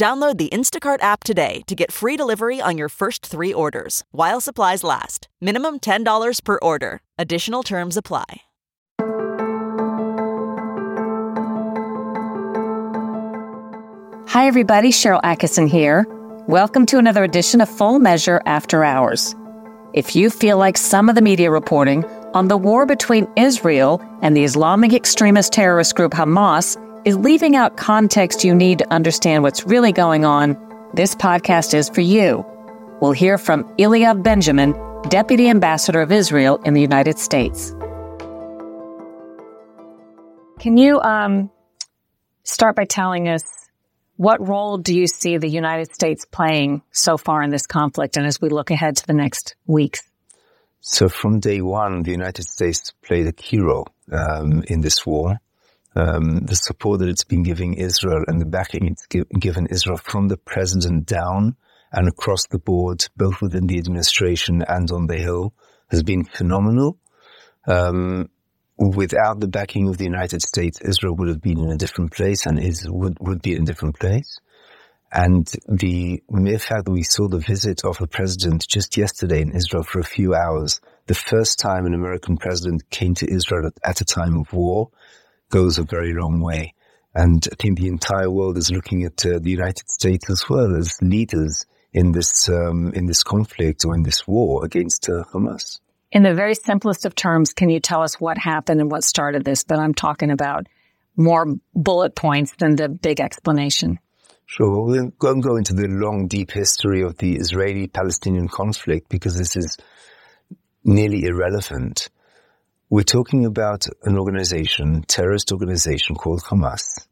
Download the Instacart app today to get free delivery on your first three orders while supplies last. Minimum $10 per order. Additional terms apply. Hi, everybody. Sharyl Attkisson here. Welcome to another edition of Full Measure After Hours. If you feel like some of the media reporting on the war between Israel and the Islamic extremist terrorist group Hamas is leaving out context you need to understand what's really going on, this podcast is for you. We'll hear from Eliav Benjamin, Deputy Ambassador of Israel in the United States. Can you um, start by telling us what role do you see the United States playing so far in this conflict and as we look ahead to the next weeks? So from day one, the United States played a key role um, in this war. Um, the support that it's been giving Israel and the backing it's gi- given Israel from the president down and across the board, both within the administration and on the Hill, has been phenomenal. Um, without the backing of the United States, Israel would have been in a different place and is would, would be in a different place. And the mere fact that we saw the visit of a president just yesterday in Israel for a few hours, the first time an American president came to Israel at, at a time of war, goes a very long way. And I think the entire world is looking at uh, the United States as well as leaders in this um, in this conflict or in this war against uh, Hamas. In the very simplest of terms, can you tell us what happened and what started this? But I'm talking about more bullet points than the big explanation. Sure. We won't go into the long, deep history of the Israeli-Palestinian conflict because this is nearly irrelevant. We're talking about an organization, terrorist organization called Hamas,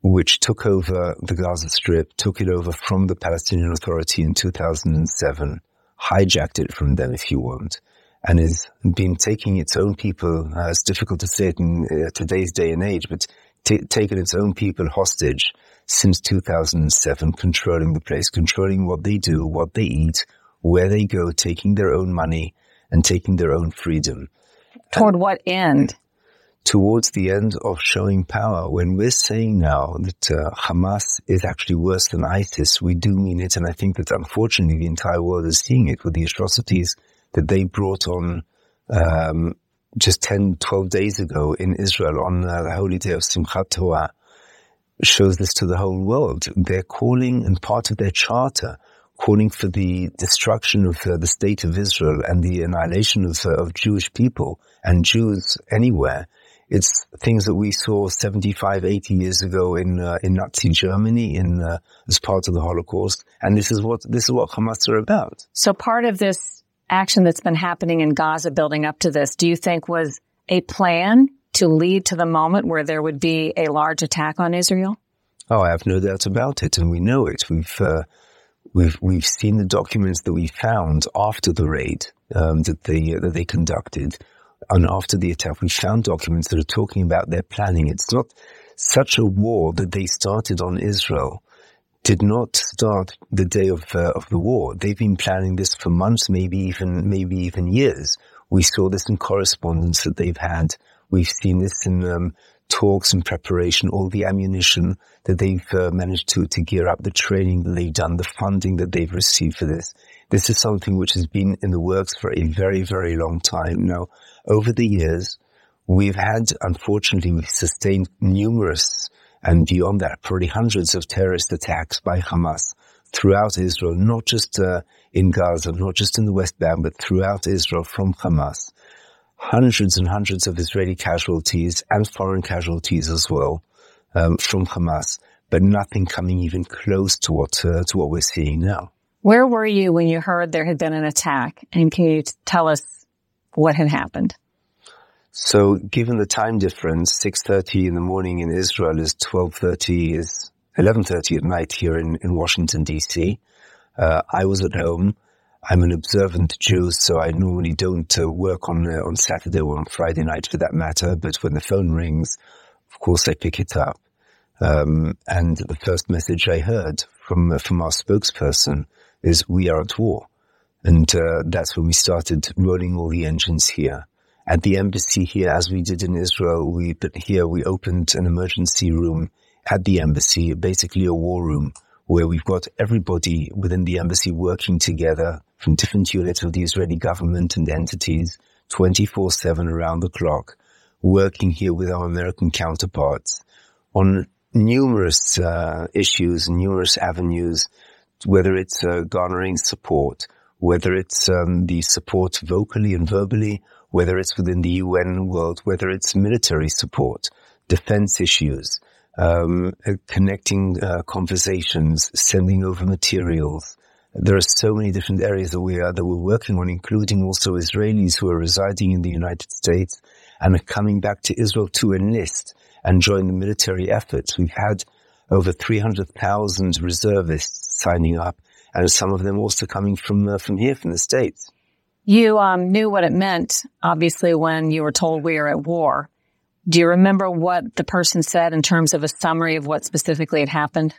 which took over the Gaza Strip, took it over from the Palestinian Authority in 2007, hijacked it from them, if you want, and has been taking its own people, uh, it's difficult to say it in uh, today's day and age, but t- taken its own people hostage since 2007, controlling the place, controlling what they do, what they eat, where they go, taking their own money and taking their own freedom. Toward and what end? Towards the end of showing power. When we're saying now that uh, Hamas is actually worse than ISIS, we do mean it. And I think that unfortunately the entire world is seeing it with the atrocities that they brought on um, just 10, 12 days ago in Israel on uh, the holy day of Simchat Torah shows this to the whole world. They're calling, and part of their charter, calling for the destruction of uh, the state of Israel and the annihilation of, uh, of Jewish people and Jews anywhere. It's things that we saw 75, 80 years ago in uh, in Nazi Germany in uh, as part of the Holocaust, and this is what this is what Hamas are about. So part of this action that's been happening in Gaza building up to this, do you think was a plan to lead to the moment where there would be a large attack on Israel? Oh, I have no doubt about it, and we know it. We've uh, we've we've seen the documents that we found after the raid um, that they that they conducted, and after the attack, we found documents that are talking about their planning. It's not such a war that they started on Israel did not start the day of uh, of the war. They've been planning this for months, maybe even maybe even years. We saw this in correspondence that they've had. We've seen this in um, talks and preparation, all the ammunition that they've uh, managed to to gear up, the training that they've done, the funding that they've received for this. This is something which has been in the works for a very very long time now. Over the years, we've had, unfortunately, we've sustained numerous and beyond that, probably hundreds of terrorist attacks by Hamas throughout Israel, not just uh, in Gaza, not just in the West Bank, but throughout Israel from Hamas. Hundreds and hundreds of Israeli casualties and foreign casualties as well um, from Hamas, but nothing coming even close to what uh, to what we're seeing now. Where were you when you heard there had been an attack? And can you tell us what had happened? So given the time difference, 6.30 in the morning in Israel is 12.30, is 11.30 at night here in, in Washington, D.C. Uh, I was at home. I'm an observant Jew, so I normally don't uh, work on uh, on Saturday or on Friday night for that matter. But when the phone rings, of course I pick it up. Um, and the first message I heard from uh, from our spokesperson is, "We are at war," and uh, that's when we started rolling all the engines here. At the embassy here, as we did in Israel, we here we opened an emergency room at the embassy, basically a war room where we've got everybody within the embassy working together from different units of the Israeli government and entities 24-7 around the clock, working here with our American counterparts on numerous uh, issues, numerous avenues, whether it's uh, garnering support, whether it's um, the support vocally and verbally, whether it's within the UN world, whether it's military support, defense issues, um, uh, connecting uh, conversations, sending over materials. There are so many different areas that we are that we're working on, including also Israelis who are residing in the United States and are coming back to Israel to enlist and join the military efforts. We've had over 300,000 reservists signing up, and some of them also coming from uh, from here, from the states. You um, knew what it meant, obviously, when you were told we are at war. Do you remember what the person said in terms of a summary of what specifically had happened?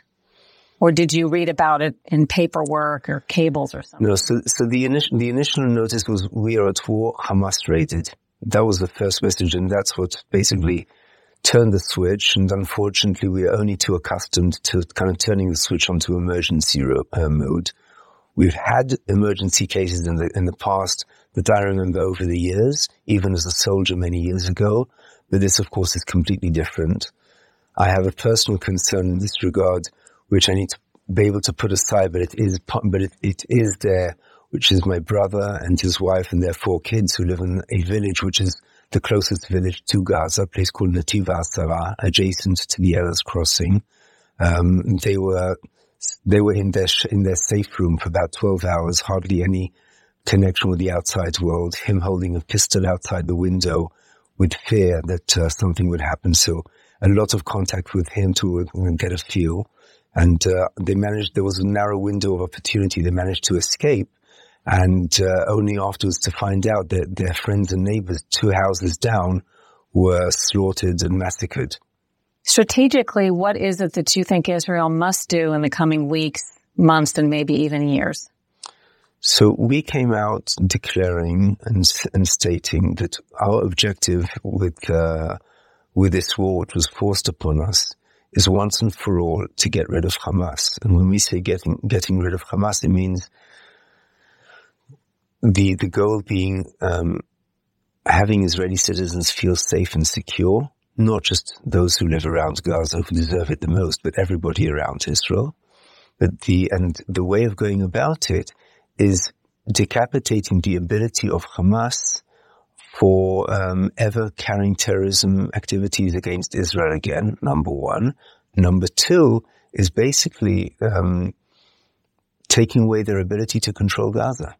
Or did you read about it in paperwork or cables or something? No, so, so the initial, the initial notice was we are at war, Hamas raided. That was the first message and that's what basically turned the switch. And unfortunately, we are only too accustomed to kind of turning the switch onto emergency ro- uh, mode. We've had emergency cases in the, in the past that I remember over the years, even as a soldier many years ago, but this, of course, is completely different. I have a personal concern in this regard, which I need to be able to put aside, but it is, but it, it is there, which is my brother and his wife and their four kids who live in a village, which is the closest village to Gaza, a place called Netiv HaAsara, adjacent to the Erez crossing. Um, they were, they were in their, in their safe room for about 12 hours, hardly any connection with the outside world, him holding a pistol outside the window, with fear that uh, something would happen. So a lot of contact with him to get a feel. And uh, they managed, there was a narrow window of opportunity. They managed to escape and uh, only afterwards to find out that their friends and neighbors two houses down were slaughtered and massacred. Strategically, what is it that you think Israel must do in the coming weeks, months, and maybe even years? So we came out declaring and, and stating that our objective with uh, with this war, which was forced upon us, is once and for all to get rid of Hamas. And when we say getting getting rid of Hamas, it means the the goal being um, having Israeli citizens feel safe and secure, not just those who live around Gaza who deserve it the most, but everybody around Israel. But the and the way of going about it is decapitating the ability of Hamas for um, ever carrying terrorism activities against Israel again, number one. Number two is basically um, taking away their ability to control Gaza.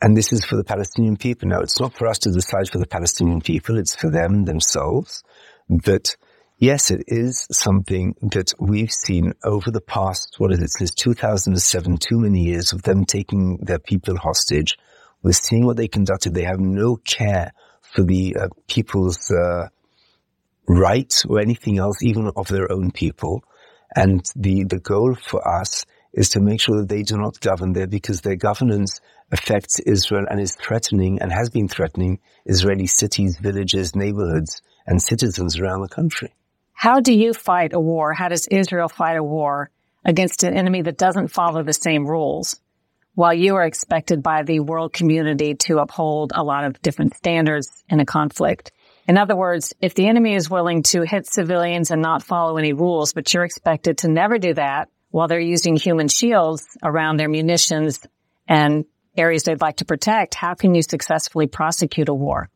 And this is for the Palestinian people. Now, it's not for us to decide for the Palestinian people, it's for them themselves. But Yes, it is something that we've seen over the past, what is it, since 2007, too many years of them taking their people hostage. We're seeing what they conducted. They have no care for the uh, people's uh, rights or anything else, even of their own people. And the, the goal for us is to make sure that they do not govern there because their governance affects Israel and is threatening and has been threatening Israeli cities, villages, neighborhoods, and citizens around the country. How do you fight a war? How does Israel fight a war against an enemy that doesn't follow the same rules? While you are expected by the world community to uphold a lot of different standards in a conflict. In other words, if the enemy is willing to hit civilians and not follow any rules, but you're expected to never do that while they're using human shields around their munitions and areas they'd like to protect, how can you successfully prosecute a war?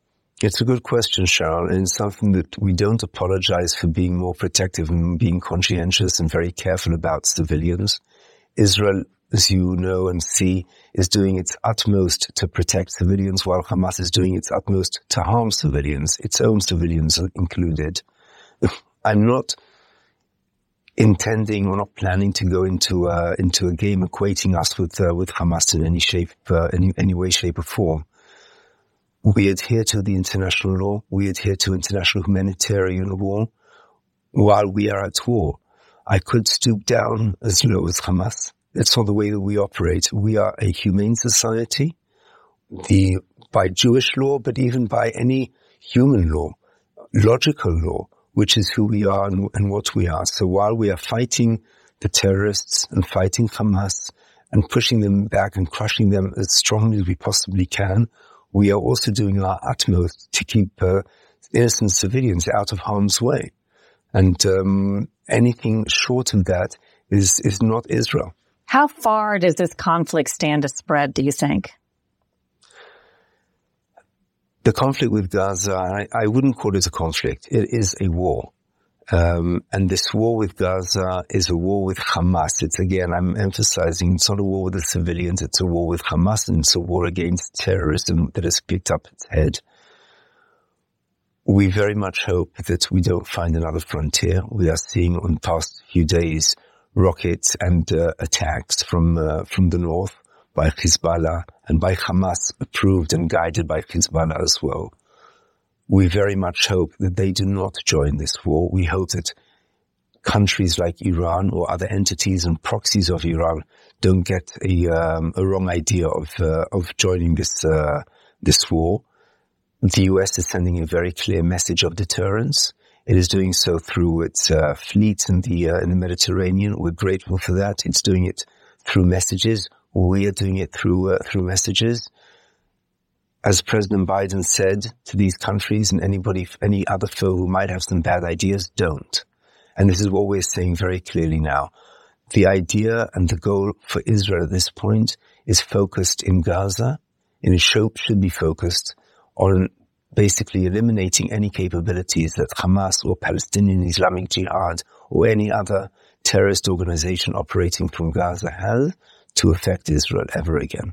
It's a good question, Sharon, and it's something that we don't apologize for being more protective and being conscientious and very careful about civilians. Israel, as you know and see, is doing its utmost to protect civilians while Hamas is doing its utmost to harm civilians, its own civilians included. I'm not intending or not planning to go into uh, into a game equating us with uh, with Hamas in any shape, uh, any any way, shape, or form. We adhere to the international law. We adhere to international humanitarian law. While we are at war, I could stoop down as low as Hamas. That's not the way that we operate. We are a humane society. The by Jewish law, but even by any human law, logical law, which is who we are and, and what we are. So while we are fighting the terrorists and fighting Hamas and pushing them back and crushing them as strongly as we possibly can, we are also doing our utmost to keep uh, innocent civilians out of harm's way. And um, anything short of that is is not Israel. How far does this conflict stand to spread? Do you think? The conflict with Gaza, I, I wouldn't call it a conflict. It is a war. Um, and this war with Gaza is a war with Hamas. It's again, I'm emphasizing, it's not a war with the civilians, it's a war with Hamas and it's a war against terrorism that has picked up its head. We very much hope that we don't find another frontier. We are seeing on the past few days rockets and uh, attacks from uh, from the north by Hezbollah and by Hamas, approved and guided by Hezbollah as well. We very much hope that they do not join this war. We hope that countries like Iran or other entities and proxies of Iran don't get a, um, a wrong idea of uh, of joining this uh, this war. The US is sending a very clear message of deterrence. It is doing so through its uh, in the uh, in the Mediterranean. We're grateful for that. It's doing it through messages. We are doing it through uh, through messages. As President Biden said to these countries and anybody, any other foe who might have some bad ideas, don't. And this is what we're saying very clearly now. The idea and the goal for Israel at this point is focused in Gaza, and it should be focused on basically eliminating any capabilities that Hamas or Palestinian Islamic Jihad or any other terrorist organization operating from Gaza has to affect Israel ever again.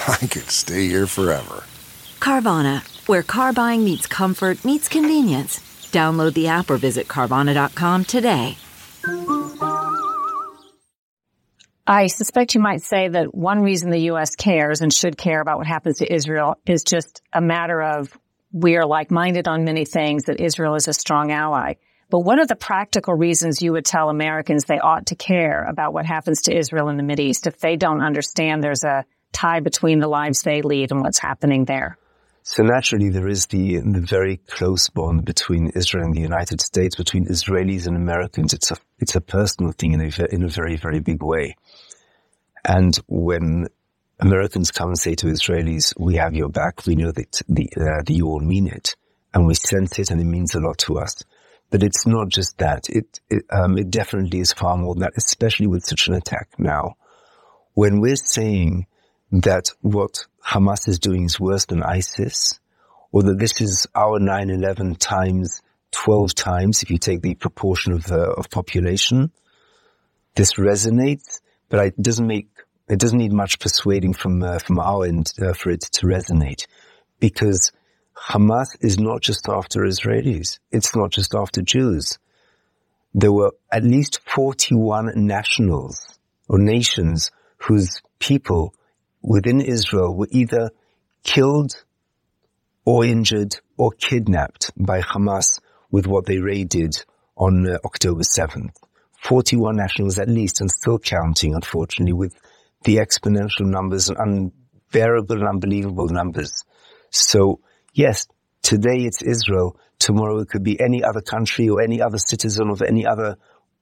I could stay here forever. Carvana, where car buying meets comfort, meets convenience. Download the app or visit Carvana.com today. I suspect you might say that one reason the U.S. cares and should care about what happens to Israel is just a matter of we are like-minded on many things, that Israel is a strong ally. But what are the practical reasons you would tell Americans they ought to care about what happens to Israel in the Mideast if they don't understand there's a tie between the lives they lead and what's happening there? So naturally, there is the the very close bond between Israel and the United States, between Israelis and Americans. It's a it's a personal thing in a in a very very big way. And when Americans come and say to Israelis, "We have your back," we know that the uh, that you all mean it, and we sense it, and it means a lot to us. But it's not just that. It it, um, it definitely is far more than that, especially with such an attack now. When we're saying that what Hamas is doing is worse than ISIS, or that this is our 9-11 times 12 times if you take the proportion of, uh, of population. This resonates, but it doesn't make, it doesn't need much persuading from, uh, from our end uh, for it to resonate because Hamas is not just after Israelis. It's not just after Jews. There were at least 41 nationals or nations whose people within Israel were either killed or injured or kidnapped by Hamas with what they raided on uh, October 7th. 41 nationals at least and still counting, unfortunately, with the exponential numbers and unbearable and unbelievable numbers. So yes, today it's Israel. Tomorrow it could be any other country or any other citizen of any other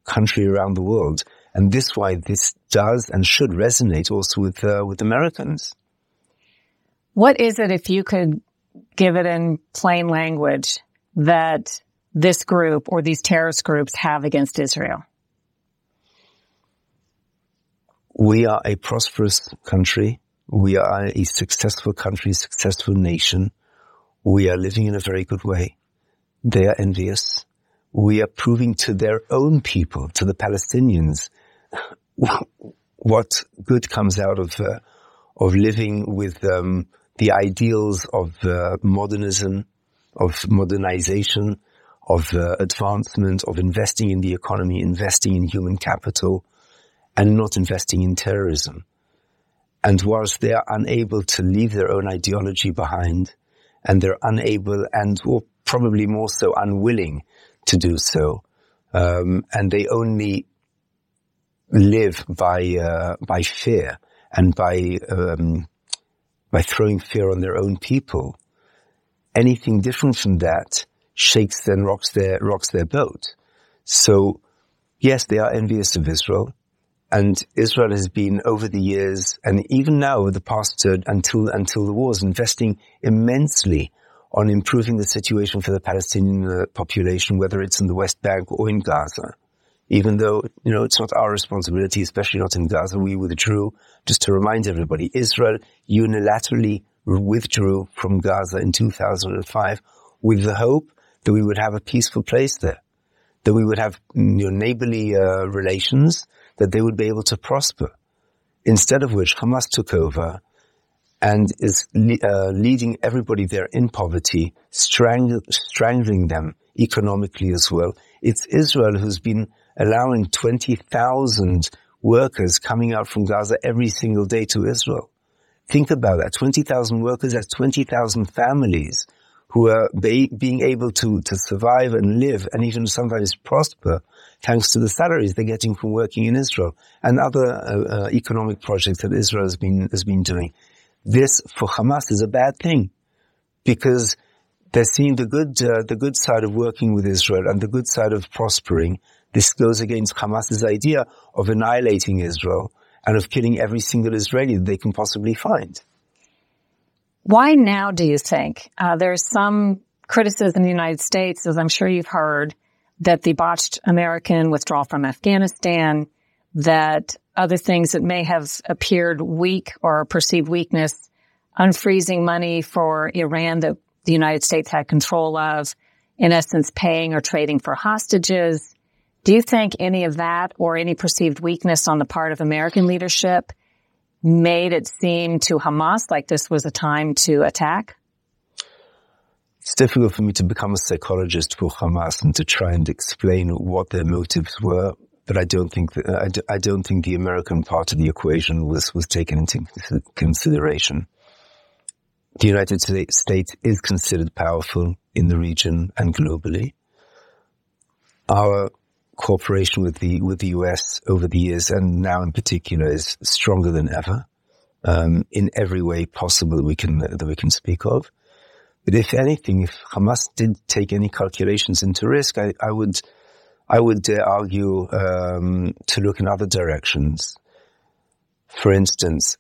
country around the world. And this why this does and should resonate also with, uh, with Americans. What is it, if you could give it in plain language, that this group or these terrorist groups have against Israel? We are a prosperous country. We are a successful country, successful nation. We are living in a very good way. They are envious. We are proving to their own people, to the Palestinians, what good comes out of uh, of living with um, the ideals of uh, modernism, of modernization, of uh, advancement, of investing in the economy, investing in human capital, and not investing in terrorism. And whilst they are unable to leave their own ideology behind, and they're unable and or probably more so unwilling to do so, um, and they only live by uh, by fear and by um, by throwing fear on their own people. Anything different from that shakes and rocks their rocks their boat. So, yes, they are envious of Israel, and Israel has been over the years, and even now over the past uh, until until the wars, investing immensely on improving the situation for the Palestinian uh, population, whether it's in the West Bank or in Gaza even though, you know, it's not our responsibility, especially not in Gaza. We withdrew, just to remind everybody, Israel unilaterally withdrew from Gaza in 2005 with the hope that we would have a peaceful place there, that we would have you know, neighborly uh, relations, that they would be able to prosper. Instead of which Hamas took over and is uh, leading everybody there in poverty, strang- strangling them economically as well. It's Israel who's been allowing 20,000 workers coming out from Gaza every single day to Israel. Think about that. 20,000 workers, that's 20,000 families who are be, being able to, to survive and live and even sometimes prosper thanks to the salaries they're getting from working in Israel and other uh, uh, economic projects that Israel has been, has been doing. This for Hamas is a bad thing because they're seeing the good, uh, the good side of working with Israel and the good side of prospering this goes against Hamas's idea of annihilating Israel and of killing every single Israeli that they can possibly find. Why now, do you think? Uh, there's some criticism in the United States, as I'm sure you've heard, that the botched American withdrawal from Afghanistan, that other things that may have appeared weak or perceived weakness, unfreezing money for Iran that the United States had control of, in essence, paying or trading for hostages, do you think any of that or any perceived weakness on the part of American leadership made it seem to Hamas like this was a time to attack? It's difficult for me to become a psychologist for Hamas and to try and explain what their motives were, but I don't think that, I, don't think the American part of the equation was was taken into consideration. The United States is considered powerful in the region and globally. Our cooperation with the with the US over the years, and now in particular, is stronger than ever um, in every way possible that we can that we can speak of. But if anything, if Hamas did take any calculations into risk, I, I would I would uh, argue um, to look in other directions. For instance,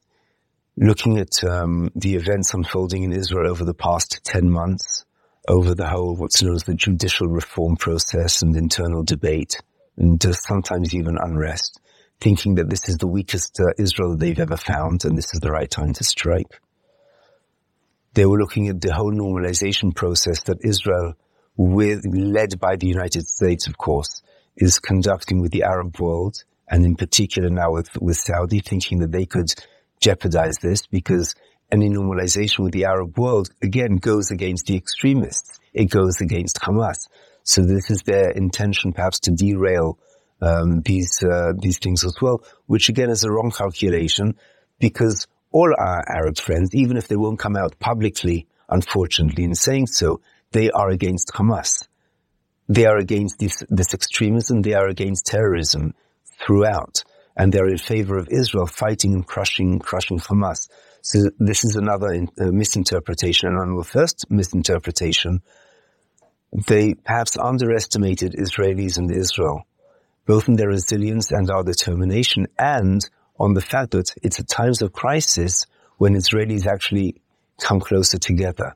looking at um, the events unfolding in Israel over the past ten months, over the whole what's known as the judicial reform process and internal debate, and sometimes even unrest, thinking that this is the weakest uh, Israel they've ever found and this is the right time to strike. They were looking at the whole normalization process that Israel, with, led by the United States, of course, is conducting with the Arab world, and in particular now with, with Saudi, thinking that they could jeopardize this because any normalization with the Arab world, again, goes against the extremists. It goes against Hamas. So this is their intention, perhaps, to derail um, these uh, these things as well, which again is a wrong calculation because all our Arab friends, even if they won't come out publicly unfortunately, in saying so, they are against Hamas. They are against this, this extremism. They are against terrorism throughout. And they're in favor of Israel fighting and crushing, crushing Hamas. So this is another in, uh, misinterpretation. And on the first misinterpretation, they perhaps underestimated Israelis and Israel, both in their resilience and our determination, and on the fact that it's at times of crisis when Israelis actually come closer together.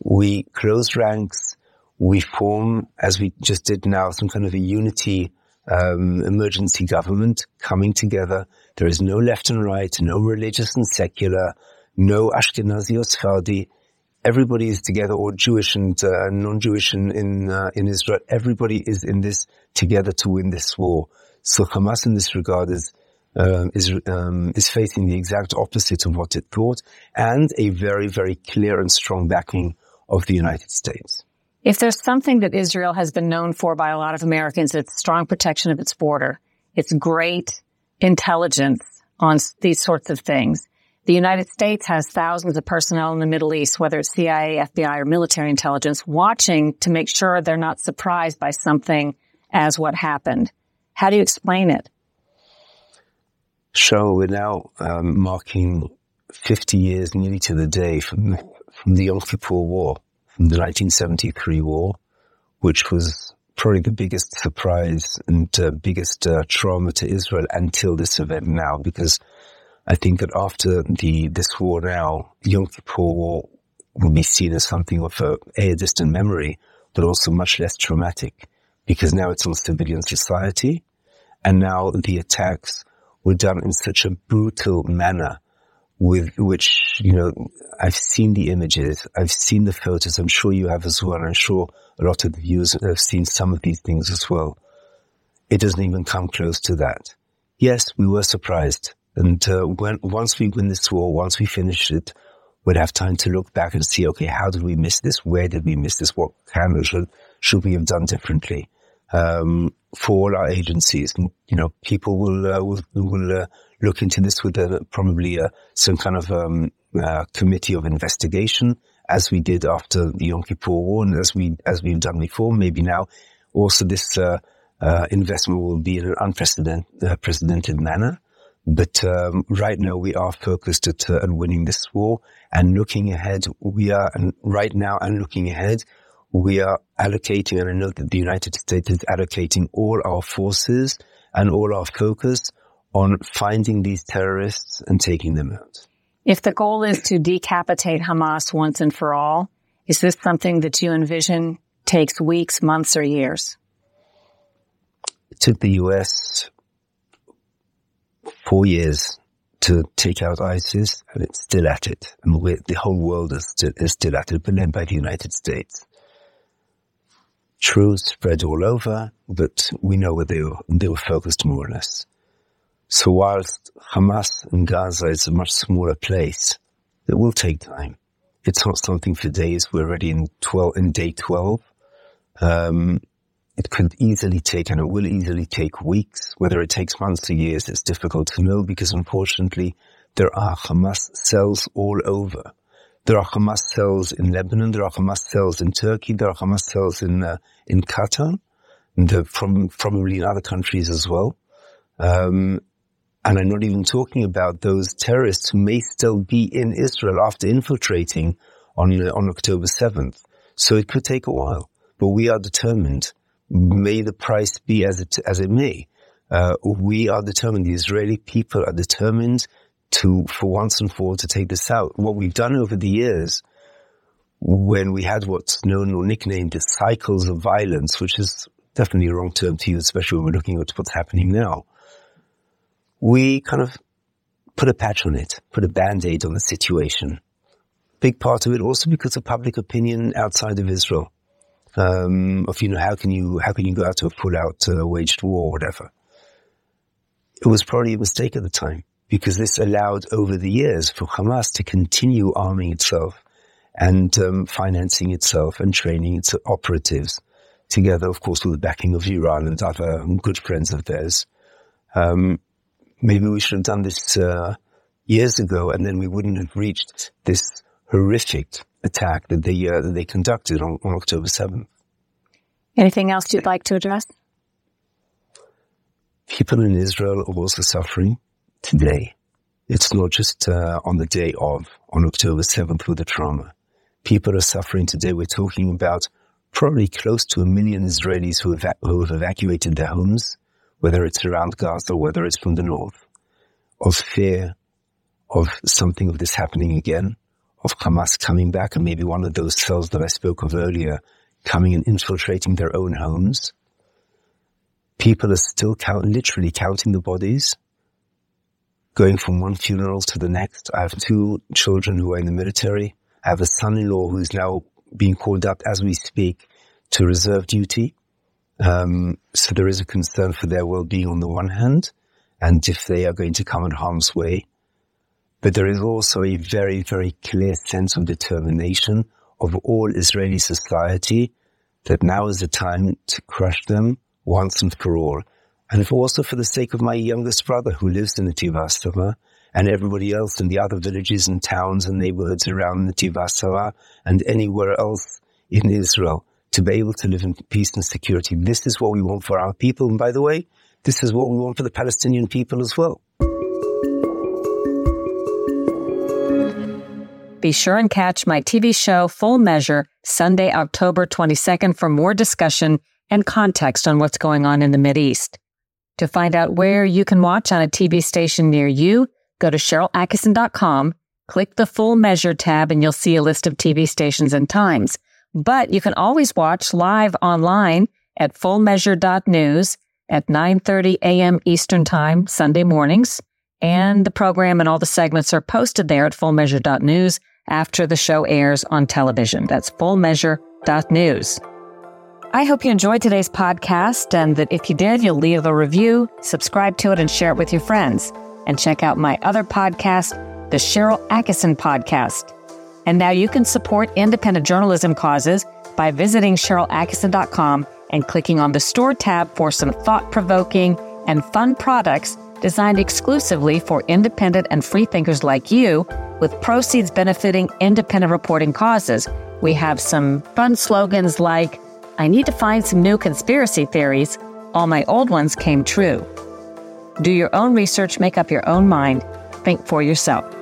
We close ranks, we form, as we just did now, some kind of a unity um, emergency government coming together. There is no left and right, no religious and secular, no Ashkenazi or Sephardi. Everybody is together, or Jewish and uh, non-Jewish in in, uh, in Israel. Everybody is in this together to win this war. So Hamas, in this regard, is um, is um, is facing the exact opposite of what it thought, and a very very clear and strong backing of the United States. If there's something that Israel has been known for by a lot of Americans, it's strong protection of its border. It's great intelligence on these sorts of things. The United States has thousands of personnel in the Middle East, whether it's CIA, FBI, or military intelligence, watching to make sure they're not surprised by something as what happened. How do you explain it? So we're now um, marking 50 years nearly to the day from, from the Yom Kippur War from the 1973 war, which was probably the biggest surprise and uh, biggest uh, trauma to Israel until this event now, because I think that after the this war now, Yom Kippur War will be seen as something of a, a distant memory, but also much less traumatic, because now it's on civilian society, and now the attacks were done in such a brutal manner with which, you know, I've seen the images, I've seen the photos, I'm sure you have as well. I'm sure a lot of the viewers have seen some of these things as well. It doesn't even come close to that. Yes, we were surprised. And uh, when, once we win this war, once we finish it, we'd have time to look back and see, okay, how did we miss this? Where did we miss this? What can or should, should we have done differently? Um, for all our agencies, you know, people will, uh, will, will uh, look into this with a, probably a, some kind of um, uh, committee of investigation, as we did after the Yom Kippur War, and as we as we've done before. Maybe now, also this uh, uh, investment will be in an unprecedented uh, manner. But um, right now, we are focused at, uh, on winning this war and looking ahead. We are and right now and looking ahead. We are allocating, and I know that the United States is allocating all our forces and all our focus on finding these terrorists and taking them out. If the goal is to decapitate Hamas once and for all, is this something that you envision takes weeks, months, or years? It took the US four years to take out ISIS, and it's still at it. And the whole world is still, is still at it, but led by the United States. Truth spread all over, but we know where they were, they were focused more or less. So whilst Hamas in Gaza is a much smaller place, it will take time. It's not something for days. We're already in 12, in day 12. Um, it could easily take, and it will easily take weeks. Whether it takes months or years, it's difficult to know because unfortunately there are Hamas cells all over. There are Hamas cells in Lebanon. There are Hamas cells in Turkey. There are Hamas cells in, uh, in Qatar and from, probably in other countries as well. Um, and I'm not even talking about those terrorists who may still be in Israel after infiltrating on, on October 7th. So it could take a while, but we are determined. May the price be as it, as it may. Uh, we are determined. The Israeli people are determined to, for once and for all, to take this out. What we've done over the years, when we had what's known or nicknamed the cycles of violence, which is definitely a wrong term to use, especially when we're looking at what's happening now we kind of put a patch on it, put a band-aid on the situation. Big part of it also because of public opinion outside of Israel. Um, of, you know, how can you, how can you go out to a full-out uh, waged war or whatever? It was probably a mistake at the time because this allowed over the years for Hamas to continue arming itself and um, financing itself and training its operatives together, of course, with the backing of Iran and other good friends of theirs. Um, maybe we should have done this uh, years ago, and then we wouldn't have reached this horrific attack that they uh, that they conducted on, on October seventh. Anything else you'd like to address? People in Israel are also suffering today. It's not just uh, on the day of, on October 7th with the trauma. People are suffering today. We're talking about probably close to a million Israelis who, eva- who have evacuated their homes, whether it's around Gaza or whether it's from the north, of fear of something of this happening again, of Hamas coming back and maybe one of those cells that I spoke of earlier coming and infiltrating their own homes. People are still count, literally counting the bodies, going from one funeral to the next. I have two children who are in the military. I have a son-in-law who is now being called up as we speak to reserve duty. Um, so there is a concern for their well-being on the one hand, and if they are going to come in harm's way. But there is also a very, very clear sense of determination of all Israeli society that now is the time to crush them once and for all. And also for the sake of my youngest brother who lives in Netiv HaAsara and everybody else in the other villages and towns and neighborhoods around Netiv HaAsara and anywhere else in Israel to be able to live in peace and security. This is what we want for our people. And by the way, this is what we want for the Palestinian people as well. Be sure and catch my TV show Full Measure Sunday, October 22nd for more discussion and context on what's going on in the East. To find out where you can watch on a TV station near you, go to SharylAttkisson.com, click the Full Measure tab, and you'll see a list of TV stations and times. But you can always watch live online at fullmeasure.news at 9:30 a.m. Eastern Time Sunday mornings. And the program and all the segments are posted there at fullmeasure.news after the show airs on television. That's fullmeasure.news. I hope you enjoyed today's podcast and that if you did, you'll leave a review, subscribe to it, and share it with your friends. And check out my other podcast, the Sharyl Attkisson Podcast. And now you can support independent journalism causes by visiting SharylAttkisson.com and clicking on the store tab for some thought provoking and fun products designed exclusively for independent and free thinkers like you, with proceeds benefiting independent reporting causes. We have some fun slogans like, I need to find some new conspiracy theories. All my old ones came true. Do your own research, make up your own mind, think for yourself.